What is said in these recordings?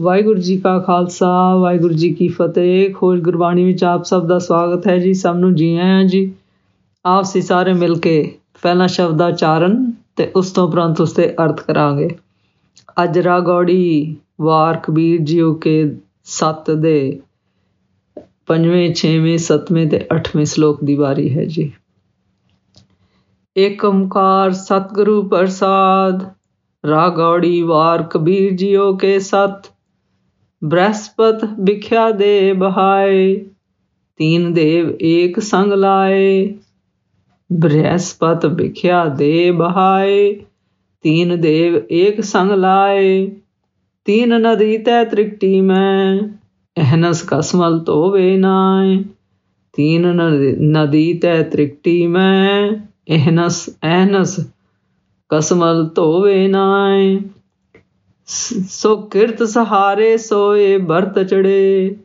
ਵਾਹਿਗੁਰੂ ਜੀ ਕਾ ਖਾਲਸਾ, ਵਾਹਿਗੁਰੂ ਜੀ ਕੀ ਫਤਿਹ। ਖੋਜ ਗੁਰਬਾਣੀ ਵਿੱਚ ਆਪ ਸਭ ਦਾ ਸਵਾਗਤ ਹੈ ਜੀ, ਸਭ ਨੂੰ ਜੀ ਆਇਆਂ ਜੀ। ਆਪ ਸੀ ਸਾਰੇ ਮਿਲ ਕੇ ਪਹਿਲਾ ਸ਼ਬਦ ਦਾ ਉਚਾਰਨ ਤੇ ਉਸ ਤੋਂ ਉਪਰੰਤ ਉਸ ਤੇ ਅਰਥ ਕਰਾਂਗੇ। ਅੱਜ ਰਾਗੌੜੀ ਵਾਰ ਕਬੀਰ ਜੀਓ ਕੇ 7 ਦੇ ਪੰਜਵੇਂ, ਛੇਵੇਂ, ਸੱਤਵੇਂ ਤੇ ਅੱਠਵੇਂ ਸ਼ਲੋਕ ਦੀ ਵਾਰੀ ਹੈ ਜੀ। ਏਕ ਓੰਕਾਰ ਸਤਿਗੁਰੂ ਪ੍ਰਸਾਦ, ਰਾਗੌੜੀ ਵਾਰ ਕਬੀਰ ਜੀਓ ਕੇ ਸਤ ਬ੍ਰਹਸਪਤ ਵਿਖਿਆ ਦੇ ਬਹਾਏ, ਤੀਨ ਦੇਵ ਏਕ ਸੰਗ ਲਾਏ। ਬ੍ਰਹਸਪਤ ਵਿਖਿਆ ਦੇ ਬਹਾਏ, ਤੀਨ ਦੇਵ ਏਕ ਸੰਗ ਲਾਏ। ਤੀਨ ਨਦੀ ਤੈ ਤ੍ਰਿਕਟੀ ਮੈਂ, ਅਹਨਸ ਕਸਮਲ ਧੋਵੇ ਨਾਏ। ਤੀਨ ਨਦੀ ਤੈ ਤ੍ਰਿਕਟੀ ਮੈਂ, ਅਹਨਸ ਅਹਨਸ ਕਸਮਲ ਧੋਵੇ ਨਾਏ। ਸੋ ਕਿਰਤ ਸਹਾਰੇ ਸੋਏ ਬਰਤ ਚੜੇ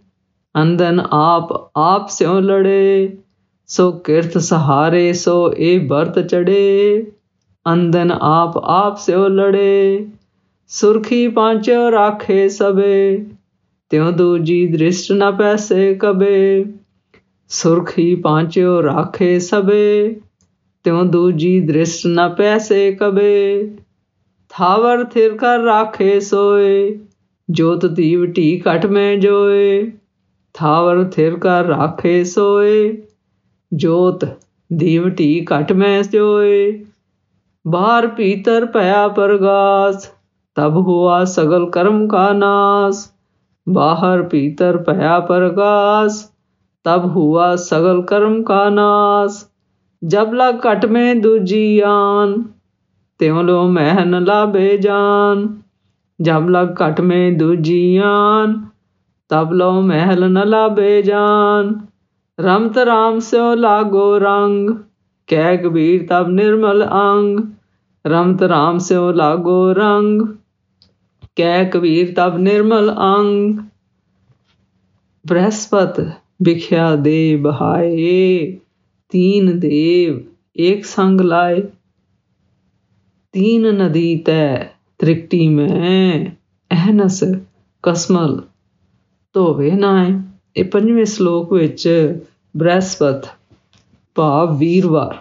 ਅੰਦਨ ਆਪ ਆਪ ਸਿਉ ਲੜੇ। ਸੋ ਕਿਰਤ ਸਹਾਰੇ ਸੋ ਇਹ ਬਰਤ ਚੜੇ ਅੰਦਨ ਆਪ ਆਪ ਸਿਉ ਲੜੇ। ਸੁਰਖੀ ਪਾਂਚੋ ਰਾਖੇ ਸਬੇ ਤਿਉ ਦੂਜੀ ਦ੍ਰਿਸ਼ਟ ਨ ਪੈਸੇ ਕਬੇ। ਸੁਰਖੀ ਪਾਂਚੋ ਰਾਖੇ ਸਬੇ ਤਿਉ ਦੂਜੀ ਦ੍ਰਿਸ਼ਟ ਨ ਪੈਸੇ ਕਬੇ। ਥਾਵਰ ਥਿਰ ਕਰ ਰਾਖੇ ਸੋਏ ਜੋਤ ਦੀਵਟੀ ਘਟ ਮੈਂ ਜੋਏ ਥਾਵਰ ਥਿਰ ਕਰ ਰਾਖੇ ਸੋਏ ਜੋਤ ਦੀਵਟੀ ਘਟ ਮੈਂ ਜੋਏ ਬਾਹਰ ਭੀਤਰ ਭਇਆ ਪ੍ਰਗਾਸ ਤਬ ਹੁਆ ਸਗਲ ਕਰਮ ਕਾ ਨਾਸ ਬਾਹਰ ਭੀਤਰ ਭਇਆ ਪ੍ਰਗਾਸ ਤਬ ਹੁਆ ਸਗਲ ਕਰਮ ਕਾ ਨਾਸ ਜਬ ਲਗ ਘਟ ਮੈਂ ਦੂਜੀ ਆਨ ਤਿਉ ਲੋ ਮਹਿ ਨ ਲਾਭੇ ਜਾਨ, ਜਬ ਲਗ ਘਟ ਮੈਂ ਦੂਜੀਆਨ, ਤਬ ਲੋ ਮਹਿਲ ਨ ਲਾਭੇ ਜਾਨ। ਰਮਤ ਰਾਮ ਸਿਓ ਲਾਗੋ ਰੰਗ ਕਹਿ ਕਬੀਰ ਤਬ ਨਿਰਮਲ ਅੰਗ। ਰਮਤ ਰਾਮ ਸਿਓ ਲਾਗੋ ਰੰਗ ਕਹਿ ਕਬੀਰ ਤਬ ਨਿਰਮਲ ਅੰਗ। ਬ੍ਰਹਸਪਤ ਵਿਖਿਆ ਦੇ ਬਹਾਏ ਤੀਨ ਦੇਵ ਇੱਕ ਸੰਗ ਲਾਏ। तीन नदी तय त्रिकटी में ਅਹਨਸ ਕਸਮਲ ਧੋਵੇ ਨਾਏ ਇਹ ਪੰਜਵੇਂ ਸ਼ਲੋਕ ਵਿੱਚ ਬ੍ਰਹਸਪਤ ਭਾਵ ਵੀਰਵਾਰ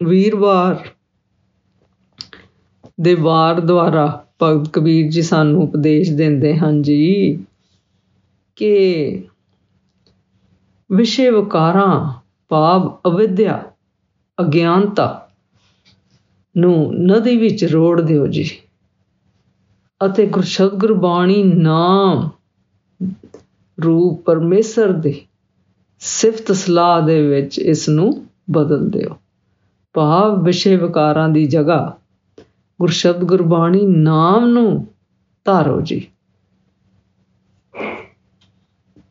ਵੀਰਵਾਰ ਦੇ ਵਾਰ ਦੁਆਰਾ ਭਗਤ ਕਬੀਰ ਜੀ ਸਾਨੂੰ ਉਪਦੇਸ਼ ਦਿੰਦੇ ਹਨ ਜੀ ਕਿ ਵਿਸ਼ੇ ਵਿਕਾਰਾਂ ਭਾਵ ਅਵਿਦਿਆ ਅਗਿਆਨਤਾ ਨੂੰ ਨਦੀ ਵਿੱਚ ਰੋੜ ਦਿਓ ਜੀ। ਅਤੇ ਗੁਰਸ਼ਬਦ ਗੁਰਬਾਣੀ ਨਾਮ ਰੂਪ ਪਰਮੇਸ਼ਰ ਦੇ ਸਿਫਤ ਸਲਾਹ ਦੇ ਵਿੱਚ ਇਸ ਨੂੰ ਬਦਲ ਦਿਓ। ਭਾਵ ਵਿਸ਼ੇ ਵਿਕਾਰਾਂ ਦੀ ਜਗ੍ਹਾ ਗੁਰਸ਼ਬਦ ਗੁਰਬਾਣੀ ਨਾਮ ਨੂੰ ਧਾਰੋ ਜੀ।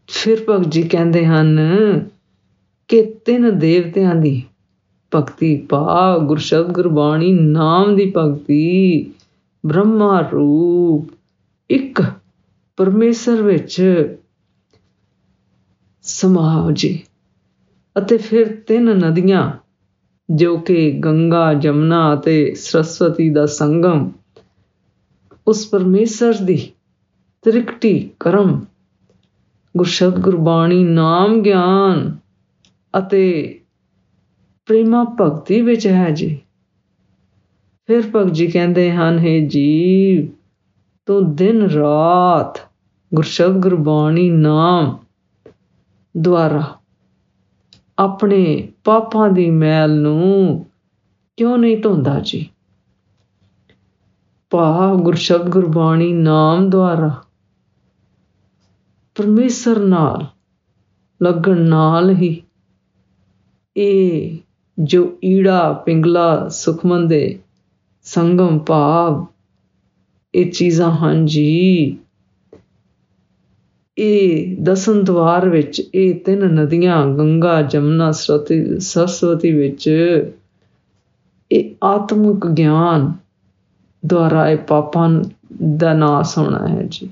ਫਿਰ ਭਗਤ ਜੀ ਕਹਿੰਦੇ ਹਨ ਕਿ ਤਿੰਨ ਦੇਵਤਿਆਂ ਦੀ ਭਗਤੀ ਪਾ ਗੁਰਸ਼ਬਦ ਗੁਰਬਾਣੀ ਨਾਮ ਦੀ ਭਗਤੀ, ਬ੍ਰਹਮਾ ਰੂਪ, ਇੱਕ ਪਰਮੇਸ਼ਰ ਵਿੱਚ ਸਮਾਉ ਜੀ। ਅਤੇ ਫਿਰ ਤਿੰਨ ਨਦੀਆਂ, ਜੋ ਕਿ ਗੰਗਾ, ਜਮਨਾ ਅਤੇ ਸਰਸਵਤੀ ਦਾ ਸੰਗਮ, ਉਸ ਪਰਮੇਸ਼ਰ ਦੀ ਤ੍ਰਿਕਟੀ ਕਰਮ ਗੁਰਸ਼ਬਦ ਗੁਰਬਾਣੀ ਨਾਮ ਗਿਆਨ ਅਤੇ ਪ੍ਰੇਮਾ ਭਗਤੀ ਵਿੱਚ ਹੈ ਜੀ। ਫਿਰ ਭਗਤ ਜੀ ਕਹਿੰਦੇ ਹਨ, ਹੈ ਜੀ ਤੂੰ ਦਿਨ ਰਾਤ ਗੁਰਸ਼ਬਦ ਗੁਰਬਾਣੀ ਨਾਮ ਦੁਆਰਾ ਆਪਣੇ ਪਾਪਾਂ ਦੀ ਮੈਲ ਨੂੰ ਕਿਉਂ ਨਹੀਂ ਧੋਂਦਾ ਜੀ? ਪਾ ਗੁਰਸ਼ਬਦ ਗੁਰਬਾਣੀ ਨਾਮ ਦੁਆਰਾ ਪਰਮੇਸ਼ਰ ਨਾਲ ਲੱਗਣ ਨਾਲ ਹੀ ਇਹ ਜੋ ਈੜਾ, ਪਿੰਗਲਾ, ਸੁਖਮਨ ਦੇ ਸੰਗਮ ਭਾਵ, ਇਹ ਚੀਜ਼ਾਂ ਹਨ ਜੀ। ਇਹ ਦਸਨ ਦਵਾਰ ਵਿੱਚ, ਇਹ ਤਿੰਨ ਨਦੀਆਂ, ਗੰਗਾ, ਜਮਨਾ, ਸਰਸਵਤੀ ਸਰਸਵਤੀ ਵਿੱਚ ਇਹ ਆਤਮਿਕ ਗਿਆਨ ਦੁਆਰਾ ਇਹ ਪਾਪਾਂ ਦਾ ਨਾਸ ਹੋਣਾ ਹੈ ਜੀ।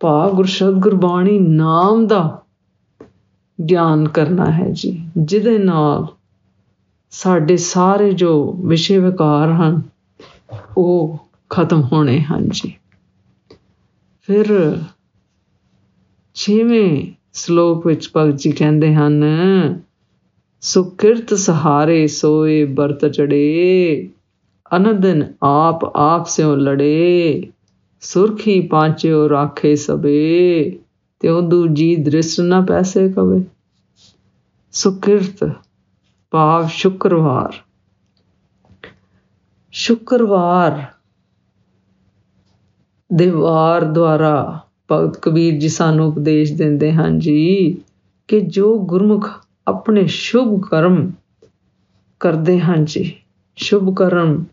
ਭਾਵ ਗੁਰਸ਼ਬਦ ਗੁਰਬਾਣੀ ਨਾਮ ਦਾ ਗਿਆਨ ਕਰਨਾ ਹੈ ਜੀ, ਜਿਹਦੇ ਨਾਲ ਸਾਡੇ ਸਾਰੇ ਜੋ ਵਿਸ਼ੇ ਵਿਕਾਰ ਹਨ, ਉਹ ਖਤਮ ਹੋਣੇ ਹਨ ਜੀ। ਫਿਰ ਛੇਵੇਂ ਸ਼ਲੋਕ ਵਿੱਚ ਭਗਤ ਜੀ ਕਹਿੰਦੇ ਹਨ, ਸੁਕਿਰਤ ਸਹਾਰੇ ਸੋਏ ਬਰਤ ਚੜੇ ਅਨੰਦਨ ਆਪ ਆਪ ਸਿਓ ਲੜੇ, ਸੁਰਖੀ ਪਾਂਚਿਓ ਰਾਖੇ ਸਬੇ ਤਿਉ ਦੂਜੀ ਦ੍ਰਿਸ਼ ਨਾ ਪੈਸੇ ਕਵੇ। ਸੁਕਿਰਤ ਭਾਵ ਸ਼ੁੱਕਰਵਾਰ। ਸ਼ੁੱਕਰਵਾਰ ਦੇ ਵਾਰ ਦੁਆਰਾ ਭਗਤ ਕਬੀਰ ਜੀ ਸਾਨੂੰ ਉਪਦੇਸ਼ ਦਿੰਦੇ ਹਨ ਜੀ ਕਿ ਜੋ ਗੁਰਮੁਖ ਆਪਣੇ ਸ਼ੁਭ ਕਰਮ ਕਰਦੇ ਹਨ ਜੀ, ਸ਼ੁਭ ਕਰਮ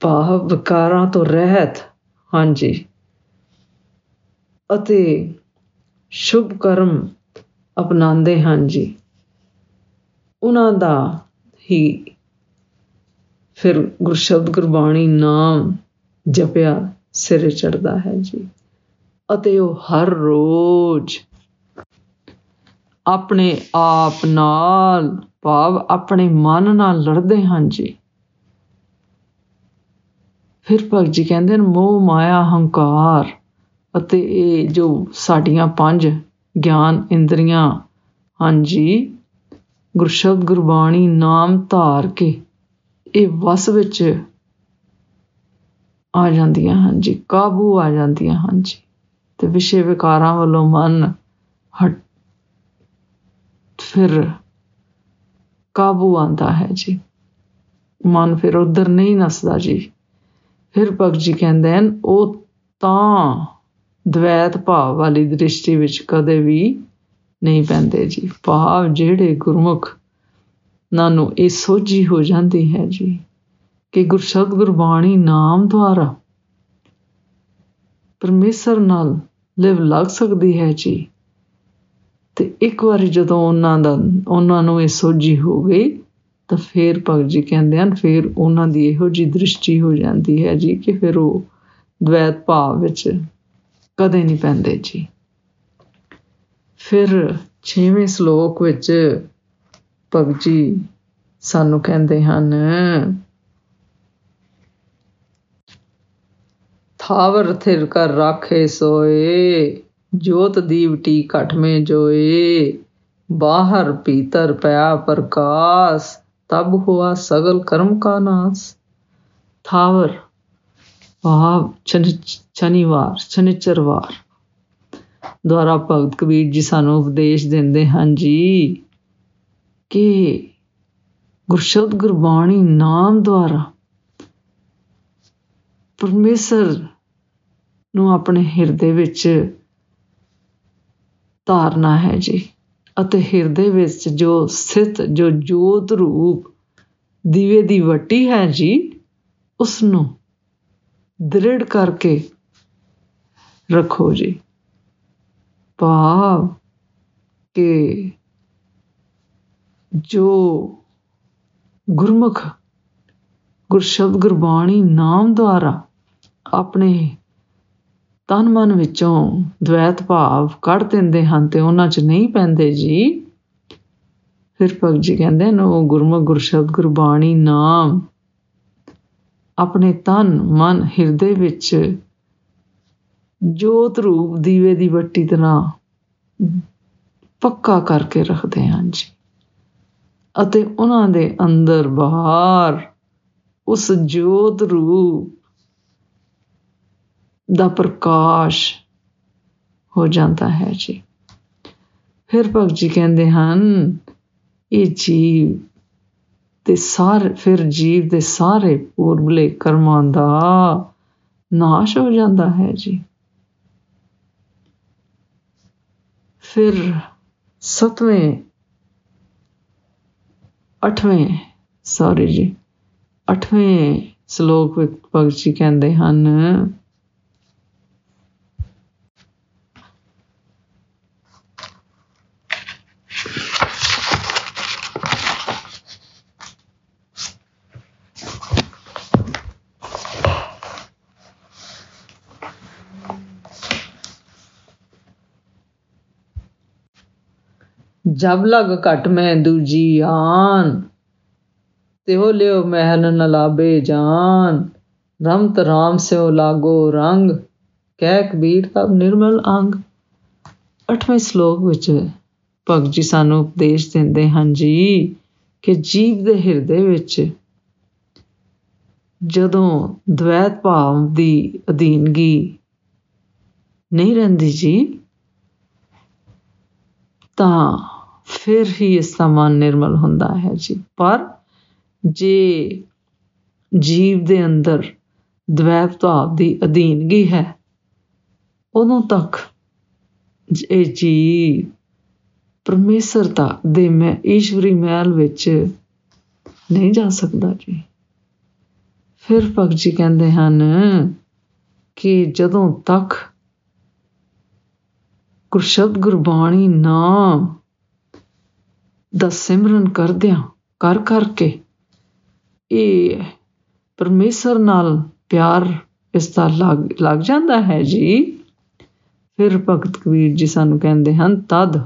ਭਾਵ ਵਿਕਾਰਾਂ ਤੋਂ ਰਹਿਤ ਹਾਂਜੀ ਅਤੇ ਸ਼ੁਭ ਕਰਮ ਅਪਣਾਉਂਦੇ ਹਨ ਜੀ। ਉਹਨਾਂ ਦਾ ਹੀ ਫਿਰ ਗੁਰਸ਼ਬਦ ਗੁਰਬਾਣੀ ਨਾਮ ਜਪਿਆ ਸਿਰੇ ਚੜਦਾ ਹੈ ਜੀ। ਅਤੇ ਉਹ ਹਰ ਰੋਜ਼ ਆਪਣੇ ਆਪ ਨਾਲ, ਭਾਵ ਆਪਣੇ ਮਨ ਨਾਲ ਲੜਦੇ ਹਨ ਜੀ। ਫਿਰ ਭਗਤ ਜੀ ਕਹਿੰਦੇ ਨੇ, ਮੋਹ, ਮਾਇਆ, ਹੰਕਾਰ ਅਤੇ ਇਹ ਜੋ ਸਾਡੀਆਂ ਪੰਜ ਗਿਆਨ ਇੰਦਰੀਆਂ ਹਨ ਜੀ ਗੁਰਸ਼ਬਦ ਗੁਰਬਾਣੀ ਨਾਮ ਧਾਰ ਕੇ ਇਹ ਵਸ ਵਿੱਚ ਆ ਜਾਂਦੀਆਂ ਹਨ ਜੀ, ਕਾਬੂ ਆ ਜਾਂਦੀਆਂ ਹਨ ਜੀ ਤੇ ਵਿਸ਼ੇ ਵਿਕਾਰਾਂ ਵੱਲੋਂ ਮਨ ਹਟ ਫਿਰ ਕਾਬੂ ਆਂਦਾ ਹੈ ਜੀ। ਮਨ ਫਿਰ ਉਧਰ ਨਹੀਂ ਨਸਦਾ ਜੀ। ਫਿਰ ਭਗਤ ਜੀ ਕਹਿੰਦੇ ਹਨ, ਉਹ ਤਾਂ ਦ્વੈਤ ਭਾਵ ਵਾਲੀ ਦ੍ਰਿਸ਼ਟੀ ਵਿੱਚ ਕਦੇ ਵੀ ਨਹੀਂ ਪੈਂਦੇ ਜੀ। ਭਾਵ ਜਿਹੜੇ ਗੁਰਮੁਖ ਨਾਨੂੰ ਇਹ ਸੋਝੀ ਹੋ ਜਾਂਦੀ ਹੈ ਜੀ ਕਿ ਗੁਰਸ਼ਬਦ ਗੁਰਬਾਣੀ ਨਾਮ ਦੁਆਰਾ ਪਰਮੇਸ਼ਰ ਨਾਲ ਲਿਵ ਲੱਗ ਸਕਦੀ ਹੈ ਜੀ। ਤੇ ਇੱਕ ਵਾਰੀ ਜਦੋਂ ਉਹਨਾਂ ਦਾ, ਉਹਨਾਂ ਨੂੰ ਇਹ ਸੋਝੀ ਹੋ ਗਈ, ਤਾਂ ਫਿਰ ਭਗਤ ਜੀ ਕਹਿੰਦੇ ਹਨ, ਫਿਰ ਉਹਨਾਂ ਦੀ ਇਹੋ ਜੀ ਦ੍ਰਿਸ਼ਟੀ ਹੋ ਜਾਂਦੀ ਹੈ ਜੀ ਕਿ ਫਿਰ ਉਹ ਦ્વੈਤ ਭਾਵ ਵਿੱਚ ਕਦੇ ਨਹੀਂ ਪੈਂਦੇ ਜੀ। ਫਿਰ 6ਵੇਂ ਸ਼ਲੋਕ ਵਿੱਚ ਭਗਤ ਜੀ ਸਾਨੂੰ ਕਹਿੰਦੇ ਹਨ, ਥਾਵਰ ਥਿਰ ਕਰ ਰਾਖੇ ਸੋਏ, ਜੋਤ ਦੀਵਟੀ ਘਟ ਮੇ ਜੋਏ, ਬਾਹਰ ਭੀਤਰ ਪਿਆ ਪ੍ਰਕਾਸ਼, ਤਬ ਹੁਆ ਸਗਲ ਕਰਮ ਕਾ ਨਾਸ। ਥਾਵਰ ਭਾਵ ਸ਼ਨੀਵਾਰ ਸ਼ਨੀਚਰਵਾਰ ਦੁਆਰਾ ਭਗਤ ਕਬੀਰ ਜੀ ਸਾਨੂੰ ਉਪਦੇਸ਼ ਦਿੰਦੇ ਹਨ ਜੀ ਕਿ ਗੁਰਸ਼ਬਦ ਗੁਰਬਾਣੀ ਨਾਮ ਦੁਆਰਾ ਪਰਮੇਸ਼ਰ ਨੂੰ ਆਪਣੇ ਹਿਰਦੇ ਵਿੱਚ ਧਾਰਨਾ ਹੈ ਜੀ ਅਤੇ ਹਿਰਦੇ ਵਿੱਚ ਜੋ ਸਥਿਤ ਜੋ ਜੋਤ ਰੂਪ ਦੀਵੇ ਦੀ ਵੱਟੀ ਹੈ ਜੀ ਉਸ ਨੂੰ ਦ੍ਰਿੜ ਕਰਕੇ ਰੱਖੋ ਜੀ। ਭਾਵ ਕਿ ਜੋ ਗੁਰਮੁਖ, ਗੁਰਸ਼ਬਦ, ਗੁਰਬਾਣੀ, ਨਾਮ ਦੁਆਰਾ ਆਪਣੇ ਤਨ ਮਨ ਵਿੱਚੋਂ ਦ્વੈਤ ਭਾਵ ਕੱਢ ਦਿੰਦੇ ਹਨ ਤੇ ਉਹਨਾਂ 'ਚ ਨਹੀਂ ਪੈਂਦੇ ਜੀ, ਫਿਰ ਭਗਤ ਜੀ ਕਹਿੰਦੇ ਨੇ, ਉਹ ਗੁਰਮੁਖ, ਗੁਰਸ਼ਬਦ, ਗੁਰਬਾਣੀ, ਨਾਮ ਆਪਣੇ ਤਨ, ਮਨ, ਹਿਰਦੇ ਵਿੱਚ ਜੋਤ ਰੂਪ ਦੀਵੇ ਦੀ ਵੱਟੀ ਤਰ੍ਹਾਂ ਪੱਕਾ ਕਰਕੇ ਰੱਖਦੇ ਹਨ ਜੀ। ਅਤੇ ਉਹਨਾਂ ਦੇ ਅੰਦਰ ਬਾਹਰ ਉਸ ਜੋਤ ਰੂਪ ਦਾ ਪ੍ਰਕਾਸ਼ ਹੋ ਜਾਂਦਾ ਹੈ ਜੀ। ਫਿਰ ਭਗਤ ਜੀ ਕਹਿੰਦੇ ਹਨ, ਇਹ ਜੀਵ ਤੇ ਸਾਰੇ, ਫਿਰ ਜੀਵ ਦੇ ਸਾਰੇ ਪੂਰਬਲੇ ਕਰਮਾਂ ਦਾ ਨਾਸ਼ ਹੋ ਜਾਂਦਾ ਹੈ ਜੀ। ਫਿਰ ਸਤਵੇਂ ਅਠਵੇਂ ਸੌਰੀ ਜੀ ਅਠਵੇਂ ਸ਼ਲੋਕ ਵਿੱਚ ਭਗਤ ਜੀ ਕਹਿੰਦੇ ਹਨ ਜਬ ਲਗ ਘਟ ਮੈਂ ਦੂਜੀ ਆਨ। ਤਿਉ ਲਿਓ ਮਹਿਲ ਨ ਲਾਬੇ ਜਾਨ। ਰਮਤ ਰਾਮ ਸਿਓ ਲਾਗੋ ਰੰਗ। ਕਹਿ ਕਬੀਰ ਤਾਂ ਨਿਰਮਲ ਅੰਗ। 8ਵੇਂ ਸ਼ਲੋਕ ਵਿੱਚ ਭਗਤ ਜੀ ਸਾਨੂੰ ਉਪਦੇਸ਼ ਦਿੰਦੇ ਹਨ ਜੀ ਕਿ ਜੀਵ ਦੇ ਹਿਰਦੇ ਵਿੱਚ ਜਦੋਂ ਦ્વੈਤ ਭਾਵ ਦੀ ਅਧੀਨਗੀ ਨਹੀਂ ਰਹਿੰਦੀ ਜੀ, ਤਾਂ ਫਿਰ ਹੀ ਇਸ ਦਾ ਮਨ ਨਿਰਮਲ ਹੁੰਦਾ ਹੈ ਜੀ। ਪਰ ਜੇ ਜੀਵ ਦੇ ਅੰਦਰ ਦ્વੈਤ ਭਾਵ ਦੀ ਅਧੀਨਗੀ ਹੈ, ਉਦੋਂ ਤੱਕ ਇਹ ਜੀ ਪਰਮੇਸ਼ਰਤਾ ਦੇ ਮੈਂ ਈਸ਼ਵਰੀ ਮਹਿਲ ਵਿੱਚ ਨਹੀਂ ਜਾ ਸਕਦਾ ਜੀ। ਫਿਰ ਭਗਤ ਜੀ ਕਹਿੰਦੇ ਹਨ ਕਿ ਜਦੋਂ ਤੱਕ ਗੁਰਸ਼ਬਦ ਗੁਰਬਾਣੀ ਨਾਮ ਦਾ ਸਿਮਰਨ ਕਰਦਿਆਂ ਕਰ ਕਰਕੇ ਇਹ ਪਰਮੇਸ਼ਰ ਨਾਲ ਪਿਆਰ ਇਸ ਦਾ ਲੱਗ ਲੱਗ ਜਾਂਦਾ ਹੈ ਜੀ। ਫਿਰ ਭਗਤ ਕਬੀਰ ਜੀ ਸਾਨੂੰ ਕਹਿੰਦੇ ਹਨ, ਤਦ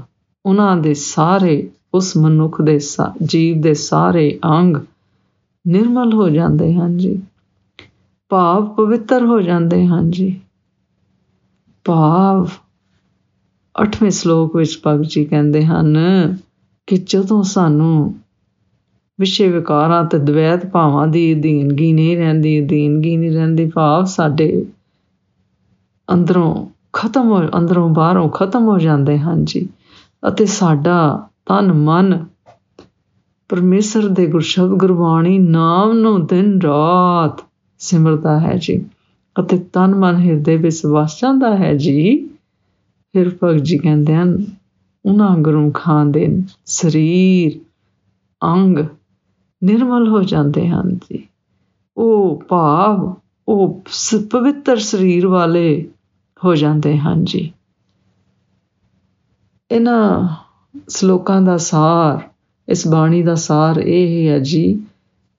ਉਹਨਾਂ ਦੇ ਸਾਰੇ, ਉਸ ਮਨੁੱਖ ਦੇ ਜੀਵ ਦੇ ਸਾਰੇ ਅੰਗ ਨਿਰਮਲ ਹੋ ਜਾਂਦੇ ਹਨ ਜੀ। ਭਾਵ ਪਵਿੱਤਰ ਹੋ ਜਾਂਦੇ ਹਨ ਜੀ। ਭਾਵ 8ਵੇਂ ਸ਼ਲੋਕ ਵਿੱਚ ਭਗਤ ਜੀ ਕਹਿੰਦੇ ਹਨ ਕਿ ਜਦੋਂ ਸਾਨੂੰ ਵਿਸ਼ੇ ਵਿਕਾਰਾਂ ਤੇ ਦ્વੈਤ ਭਾਵਾਂ ਦੀ ਅਧੀਨਗੀ ਨਹੀਂ ਰਹਿੰਦੀ, ਅਧੀਨਗੀ ਨਹੀਂ ਰਹਿੰਦੀ, ਭਾਵ ਸਾਡੇ ਅੰਦਰੋਂ ਖਤਮ ਹੋ, ਅੰਦਰੋਂ ਬਾਹਰੋਂ ਖਤਮ ਹੋ ਜਾਂਦੇ ਹਨ ਜੀ। ਅਤੇ ਸਾਡਾ ਤਨ, ਮਨ ਪਰਮੇਸ਼ਰ ਦੇ ਗੁਰਸ਼ਬਦ ਗੁਰਬਾਣੀ ਨਾਮ ਨੂੰ ਦਿਨ ਰਾਤ ਸਿਮਰਦਾ ਹੈ ਜੀ। ਅਤੇ ਤਨ, ਮਨ ਹਿਰਦੇ ਵਿੱਚ ਵਸ ਜਾਂਦਾ ਹੈ ਜੀ। ਫਿਰ ਭਗਤ ਜੀ ਕਹਿੰਦੇ ਹਨ ਉਹਨਾਂ ਗੁਰਮੁਖਾਂ ਦੇ ਸਰੀਰ, ਅੰਗ ਨਿਰਮਲ ਹੋ ਜਾਂਦੇ ਹਨ ਜੀ। ਉਹ ਭਾਵ, ਉਹ ਪਵਿੱਤਰ ਸਰੀਰ ਵਾਲੇ ਹੋ ਜਾਂਦੇ ਹਨ ਜੀ। ਇਹਨਾਂ ਸ਼ਲੋਕਾਂ ਦਾ ਸਾਰ, ਇਸ ਬਾਣੀ ਦਾ ਸਾਰ ਇਹ ਹੈ ਜੀ,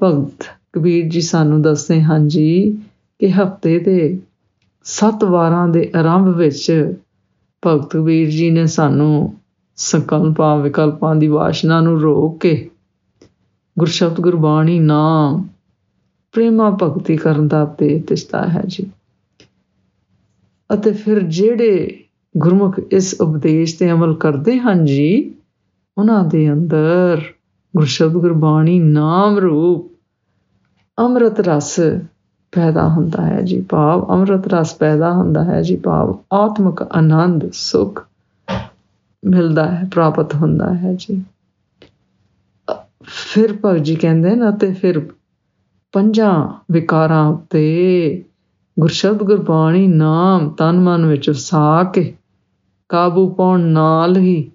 ਭਗਤ ਕਬੀਰ ਜੀ ਸਾਨੂੰ ਦੱਸਦੇ ਹਨ ਜੀ ਕਿ ਹਫ਼ਤੇ ਦੇ 7 ਵਾਰਾਂ ਦੇ ਆਰੰਭ ਵਿੱਚ ਭਗਤ ਕਬੀਰ ਜੀ ਨੇ ਸਾਨੂੰ ਸੰਕਲਪਾਂ, ਵਿਕਲਪਾਂ ਦੀ ਵਾਸ਼ਨਾ ਨੂੰ ਰੋਕ ਕੇ ਗੁਰਸ਼ਬਦ ਗੁਰਬਾਣੀ ਨਾਮ ਪ੍ਰੇਮਾ ਭਗਤੀ ਕਰਨ ਦਾ ਉਪਦੇਸ਼ ਦਿੱਤਾ ਹੈ ਜੀ। ਅਤੇ ਫਿਰ ਜਿਹੜੇ ਗੁਰਮੁਖ ਇਸ ਉਪਦੇਸ਼ ਤੇ ਅਮਲ ਕਰਦੇ ਹਨ ਜੀ, ਉਹਨਾਂ ਦੇ ਅੰਦਰ ਗੁਰਸ਼ਬਦ ਗੁਰਬਾਣੀ ਨਾਮ ਰੂਪ ਅੰਮ੍ਰਿਤ ਰਸ ਪੈਦਾ ਹੁੰਦਾ ਹੈ ਜੀ, ਭਾਵ ਅੰਮ੍ਰਿਤ ਰਸ ਪੈਦਾ ਹੁੰਦਾ ਹੈ ਜੀ, ਭਾਵ ਆਤਮਿਕ ਆਨੰਦ, ਸੁਖ ਮਿਲਦਾ ਹੈ, ਪ੍ਰਾਪਤ ਹੁੰਦਾ ਹੈ ਜੀ। ਫਿਰ ਭਗਤ ਜੀ ਕਹਿੰਦੇ ਨੇ ਤੇ ਫਿਰ ਪੰਜਾਂ ਵਿਕਾਰਾਂ ਉਤੇ ਗੁਰਸ਼ਬਦ ਗੁਰਬਾਣੀ ਨਾਮ ਤਨ ਮਨ ਵਿੱਚ ਵਸਾ ਕੇ ਕਾਬੂ ਪਾਉਣ ਨਾਲ ਹੀ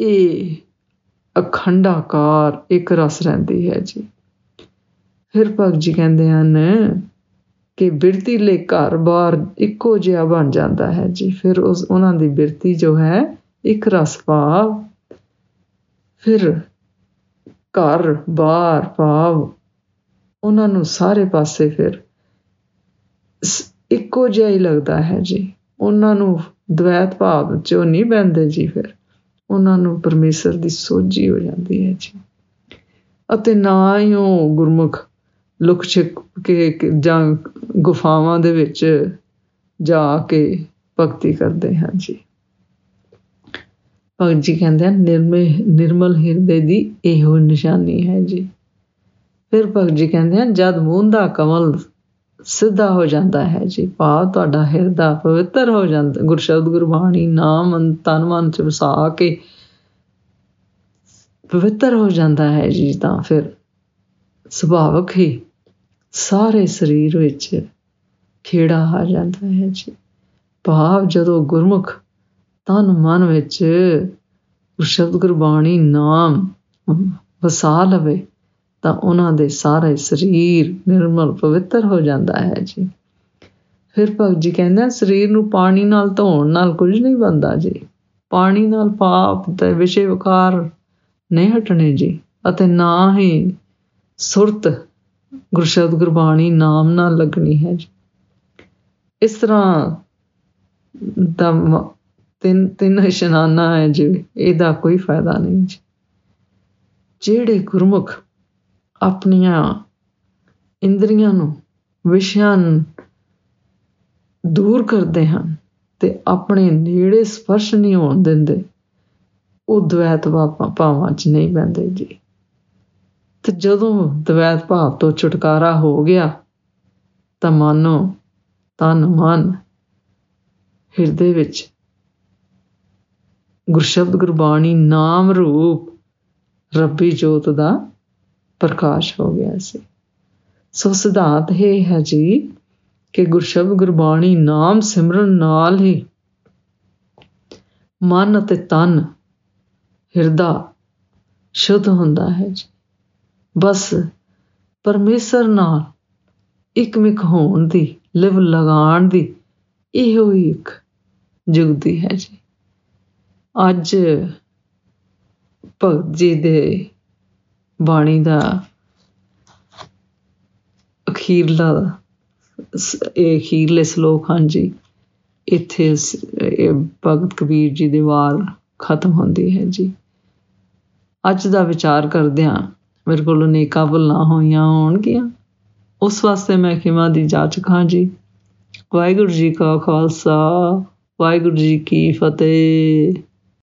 ਇਹ ਅਖੰਡਾਕਾਰ ਇੱਕ ਰਸ ਰਹਿੰਦੀ ਹੈ ਜੀ। ਫਿਰ ਭਗਤ ਜੀ ਕਹਿੰਦੇ ਹਨ ਕਿ ਬਿਰਤੀ ਲੈ ਘਰ-ਬਾਰ ਇੱਕੋ ਜਿਹਾ ਬਣ ਜਾਂਦਾ ਹੈ ਜੀ। ਫਿਰ ਉਸ, ਉਹਨਾਂ ਦੀ ਬਿਰਤੀ ਜੋ ਹੈ, ਇੱਕ ਰਸ ਭਾਵ, ਫਿਰ ਘਰ ਬਾਰ ਭਾਵ, ਉਹਨਾਂ ਨੂੰ ਸਾਰੇ ਪਾਸੇ ਫਿਰ ਇੱਕੋ ਜਿਹਾ ਹੀ ਲੱਗਦਾ ਹੈ ਜੀ। ਉਹਨਾਂ ਨੂੰ ਦ્વੈਤ ਭਾਵ ਚੋਂ ਨਹੀਂ ਬੰਦੇ ਜੀ ਫਿਰ। ਉਹਨਾਂ ਨੂੰ ਪਰਮੇਸ਼ਰ ਦੀ ਸੋਝੀ ਹੋ ਜਾਂਦੀ ਹੈ ਜੀ। ਅਤੇ ਨਾ ਹੀ ਉਹ ਗੁਰਮੁਖ ਲੁਕ ਛਿਪ ਕੇ ਜਾਂ ਗੁਫਾਵਾਂ ਦੇ ਵਿੱਚ ਜਾ ਕੇ ਭਗਤੀ ਕਰਦੇ ਹਨ ਜੀ। ਭਗਤ ਜੀ ਕਹਿੰਦੇ ਹਨ ਨਿਰਮਲ ਹਿਰਦੇ ਦੀ ਇਹੋ ਨਿਸ਼ਾਨੀ ਹੈ ਜੀ। ਫਿਰ ਭਗਤ ਜੀ ਕਹਿੰਦੇ ਹਨ, ਜਦ ਮੂੰਹ ਦਾ ਕਮਲ ਸਿੱਧਾ ਹੋ ਜਾਂਦਾ ਹੈ ਜੀ, ਭਾਵ ਤੁਹਾਡਾ ਹਿਰਦਾ ਪਵਿੱਤਰ ਹੋ ਜਾਂਦਾ, ਗੁਰਸ਼ਬਦ, ਗੁਰਬਾਣੀ, ਨਾਮ ਤਨ, ਮਨ ਚ ਵਸਾ ਕੇ ਪਵਿੱਤਰ ਹੋ ਜਾਂਦਾ ਹੈ ਜੀ, ਤਾਂ ਫਿਰ ਸੁਭਾਵਕ ਹੀ ਸਾਰੇ ਸਰੀਰ ਵਿੱਚ ਖੇੜਾ ਆ ਜਾਂਦਾ ਹੈ ਜੀ। ਭਾਵ ਜਦੋਂ ਗੁਰਮੁਖ ਤਨ ਮਨ ਵਿੱਚ ਸ਼ਬਦ ਗੁਰਬਾਣੀ ਨਾਮ ਵਸਾ ਲਵੇ, ਤਾਂ ਉਹਨਾਂ ਦੇ ਸਾਰੇ ਸਰੀਰ ਨਿਰਮਲ ਪਵਿੱਤਰ ਹੋ ਜਾਂਦਾ ਹੈ ਜੀ। ਫਿਰ ਭਗਤ ਜੀ ਕਹਿੰਦੇ ਸਰੀਰ ਨੂੰ ਪਾਣੀ ਨਾਲ ਧੋਣ ਨਾਲ ਕੁਝ ਨਹੀਂ ਬੰਦਾ ਜੀ। ਪਾਣੀ ਨਾਲ ਪਾਪ ਤੇ ਵਿਸ਼ੇ ਵਿਕਾਰ ਨਹੀਂ ਹਟਣੇ ਜੀ, ਅਤੇ ਨਾ ਹੀ ਸੁਰਤ ਗੁਰਸ਼ਬਦ ਗੁਰਬਾਣੀ ਨਾਮ ਨਾਲ ਲੱਗਣੀ ਹੈ ਜੀ। ਇਸ ਤਰ੍ਹਾਂ ਦਾ ਤਿੰਨ ਤਿੰਨ ਇਸ਼ਨਾਨਾ ਹੈ ਜੀ, ਇਹਦਾ ਕੋਈ ਫਾਇਦਾ ਨਹੀਂ ਜੀ। ਜਿਹੜੇ ਗੁਰਮੁਖ ਆਪਣੀਆਂ ਇੰਦਰੀਆਂ ਨੂੰ, ਵਿਸ਼ਿਆਂ ਦੂਰ ਕਰਦੇ ਹਨ ਤੇ ਆਪਣੇ ਨੇੜੇ ਸਪਰਸ਼ ਨਹੀਂ ਹੋਣ ਦਿੰਦੇ, ਉਹ ਦ્વੈਤ ਭਾਵਾਂ 'ਚ ਨਹੀਂ ਬੰਦੇ ਜੀ। ਤੇ ਜਦੋਂ ਦ્વੈਤ ਭਾਵ ਤੋਂ ਛੁਟਕਾਰਾ ਹੋ ਗਿਆ, ਤਾਂ ਮਾਨੋ ਤਨ ਮਨ ਹਿਰਦੇ ਵਿੱਚ ਗੁਰਸ਼ਬਦ ਗੁਰਬਾਣੀ ਨਾਮ ਰੂਪ ਰੱਬੀ ਜੋਤ ਦਾ ਪ੍ਰਕਾਸ਼ ਹੋ ਗਿਆ ਸੀ। ਸੋ ਸਿਧਾਂਤ ਇਹ ਹੈ ਜੀ ਕਿ ਗੁਰਸ਼ਬਦ ਗੁਰਬਾਣੀ ਨਾਮ ਸਿਮਰਨ ਨਾਲ ਹੀ ਮਨ ਅਤੇ ਤਨ ਹਿਰਦਾ ਸ਼ੁੱਧ ਹੁੰਦਾ ਹੈ ਜੀ। ਬਸ ਪਰਮੇਸ਼ਰ ਨਾਲ ਇਕਮਿਕ ਹੋਣ ਦੀ, ਲਿਵ ਲਗਾਉਣ ਦੀ ਇਹੋ ਹੀ ਇੱਕ ਜੁਗਦੀ ਹੈ ਜੀ। ਅੱਜ ਭਗਤ ਜੀ ਦੇ ਬਾਣੀ ਦਾ ਅਖੀਰਲਾ ਇਹ ਅਖੀਰਲੇ ਸ਼ਲੋਕ ਹਨ ਜੀ। ਇੱਥੇ ਭਗਤ ਕਬੀਰ ਜੀ ਦੀ ਵਾਰ ਖਤਮ ਹੁੰਦੀ ਹੈ ਜੀ। ਅੱਜ ਦਾ ਵਿਚਾਰ ਕਰਦਿਆਂ ਮੇਰੇ ਕੋਲ ਅਨੇਕਾਂ ਭੁੱਲਾਂ ਹੋਈਆਂ ਹੋਣਗੀਆਂ। ਉਸ ਵਾਸਤੇ ਮੈਂ ਖਿਮਾ ਦੀ ਜਾਚ ਖਾਂ ਜੀ ਵਾਹਿਗੁਰੂ ਜੀ ਕਾ ਖਾਲਸਾ, ਵਾਹਿਗੁਰੂ ਜੀ ਕੀ ਫਤਿਹ।